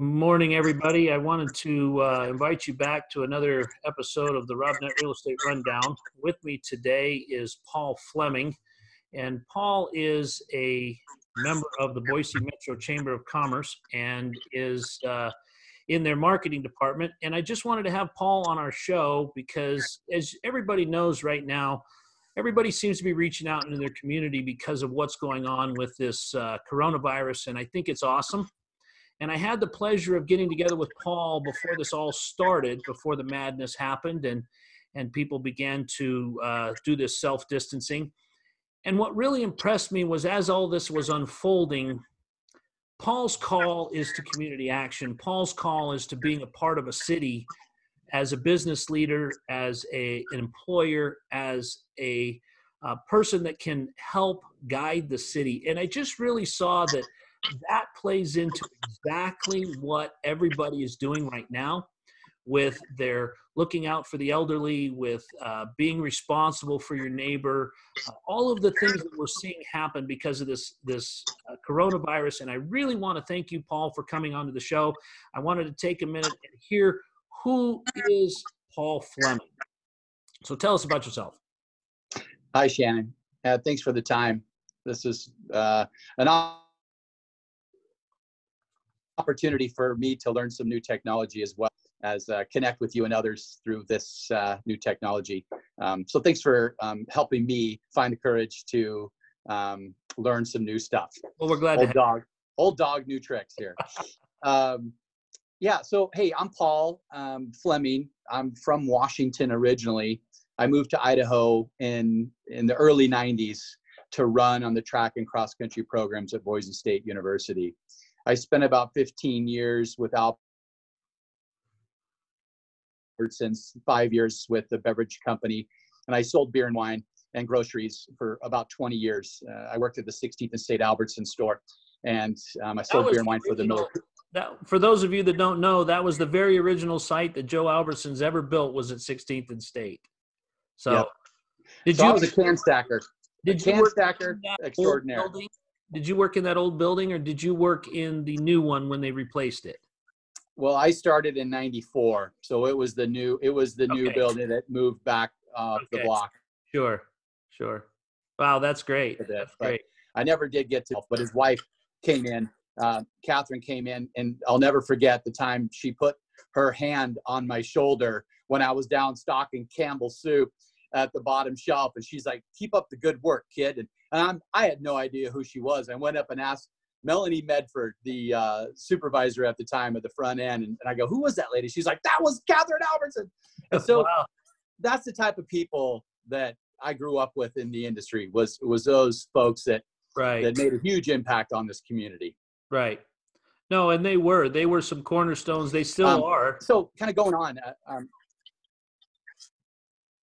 Morning, everybody. I wanted to uh, invite you back to another episode of the RobNet Real Estate Rundown. With me today is Paul Fleming, and Paul is a member of the Boise Metro Chamber of Commerce and is uh, in their marketing department. And I just wanted to have Paul on our show because, as everybody knows right now, everybody seems to be reaching out into their community because of what's going on with this uh, coronavirus, and I think it's awesome. And I had the pleasure of getting together with Paul before this all started, before the madness happened, and and people began to uh, do this self distancing. And what really impressed me was as all this was unfolding, Paul's call is to community action. Paul's call is to being a part of a city as a business leader, as a, an employer, as a, a person that can help guide the city. And I just really saw that that plays into exactly what everybody is doing right now with their looking out for the elderly, with uh, being responsible for your neighbor, uh, all of the things that we're seeing happen because of this this uh, coronavirus. And I really want to thank you, Paul, for coming onto the show. I wanted to take a minute and hear who is Paul Fleming. So tell us about yourself. Hi, Shannon. Uh, thanks for the time. This is uh, an opportunity for me to learn some new technology as well as uh, connect with you and others through this uh, new technology. Um, so thanks for um, helping me find the courage to um, learn some new stuff. Well, we're glad old to dog, old dog, new tricks here. Um, yeah. So hey, I'm Paul um, Fleming. I'm from Washington originally. I moved to Idaho in in the early '90s to run on the track and cross country programs at Boise State University. I spent about 15 years with Albertsons, five years with the beverage company, and I sold beer and wine and groceries for about 20 years. Uh, I worked at the 16th and State Albertson store, and um, I sold beer and wine for the military. That, for those of you that don't know, that was the very original site that Joe Albertsons ever built was at 16th and State. So, yep. did so you? I was a can stacker. Did a you can stacker extraordinary. Building? Did you work in that old building or did you work in the new one when they replaced it? Well, I started in '94, so it was the new it was the new building that moved back off okay. the block. Sure, sure. Wow, that's great. That's great. I never did get to, but his wife came in. Uh, Kathryn came in, and I'll never forget the time she put her hand on my shoulder when I was down stocking Campbell soup at the bottom shelf, and she's like, "Keep up the good work, kid." And and I'm, I had no idea who she was. I went up and asked Melanie Medford, the uh, supervisor at the time at the front end, and, and, I go, "Who was that lady?" She's like, "That was Kathryn Albertson." And so wow. that's the type of people that I grew up with in the industry. Was was those folks that right. that made a huge impact on this community. Right. No, and they were they were some cornerstones. They still um, are. So kind of going on. Uh, um,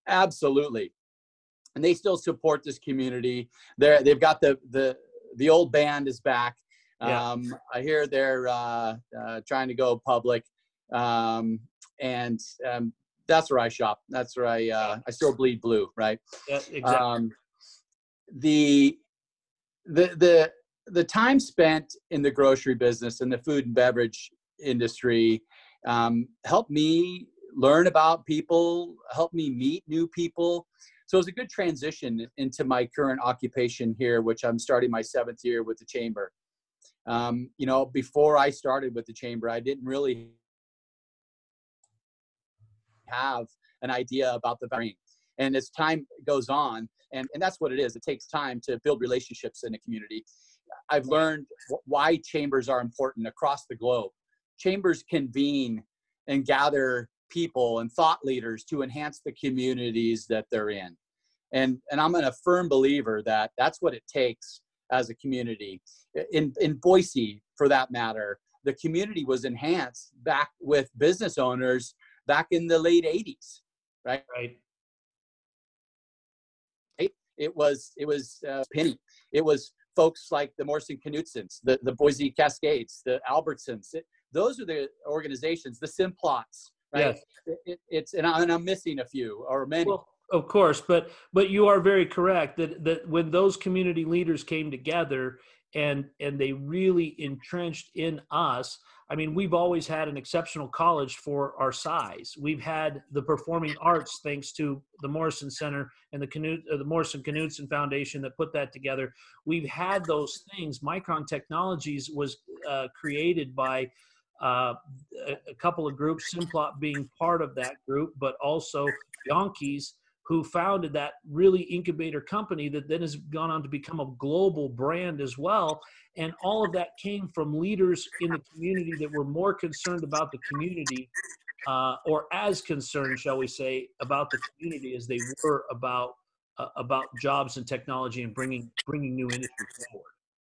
absolutely and they still support this community. They're they've got the the the old band is back. Yeah. Um, I hear they're uh, uh, trying to go public, um, and um, that's where I shop. That's where I uh, I still bleed blue, right? Yeah, exactly. Um, the the the the time spent in the grocery business and the food and beverage industry um, helped me learn about people, helped me meet new people, so it was a good transition into my current occupation here, which I'm starting my seventh year with the chamber. Um, you know, before I started with the chamber, I didn't really have an idea about the brain. And as time goes on, and, and that's what it is, it takes time to build relationships in a community. I've learned why chambers are important across the globe. Chambers convene and gather people and thought leaders to enhance the communities that they're in. And, and I'm a firm believer that that's what it takes as a community. In, in Boise, for that matter, the community was enhanced back with business owners back in the late 80s, right? Right. It was it was uh, Penny. It was folks like the Morrison Knudsens, the, the Boise Cascades, the Albertsons. It, those are the organizations, the Simplots, right? Yes. It, it, it's and, I, am missing a few or many. Well, of course, but but you are very correct that that when those community leaders came together, and and they really entrenched in us i mean we've always had an exceptional college for our size we've had the performing arts thanks to the morrison center and the Knut, uh, the morrison knudsen foundation that put that together we've had those things micron technologies was uh, created by uh, a, couple of groups simplot being part of that group but also Yankes who founded that really incubator company that then has gone on to become a global brand as well. And all of that came from leaders in the community that were more concerned about the community, uh, or as concerned, shall we say, about the community as they were about uh, about jobs and technology and bringing bringing new industry forward.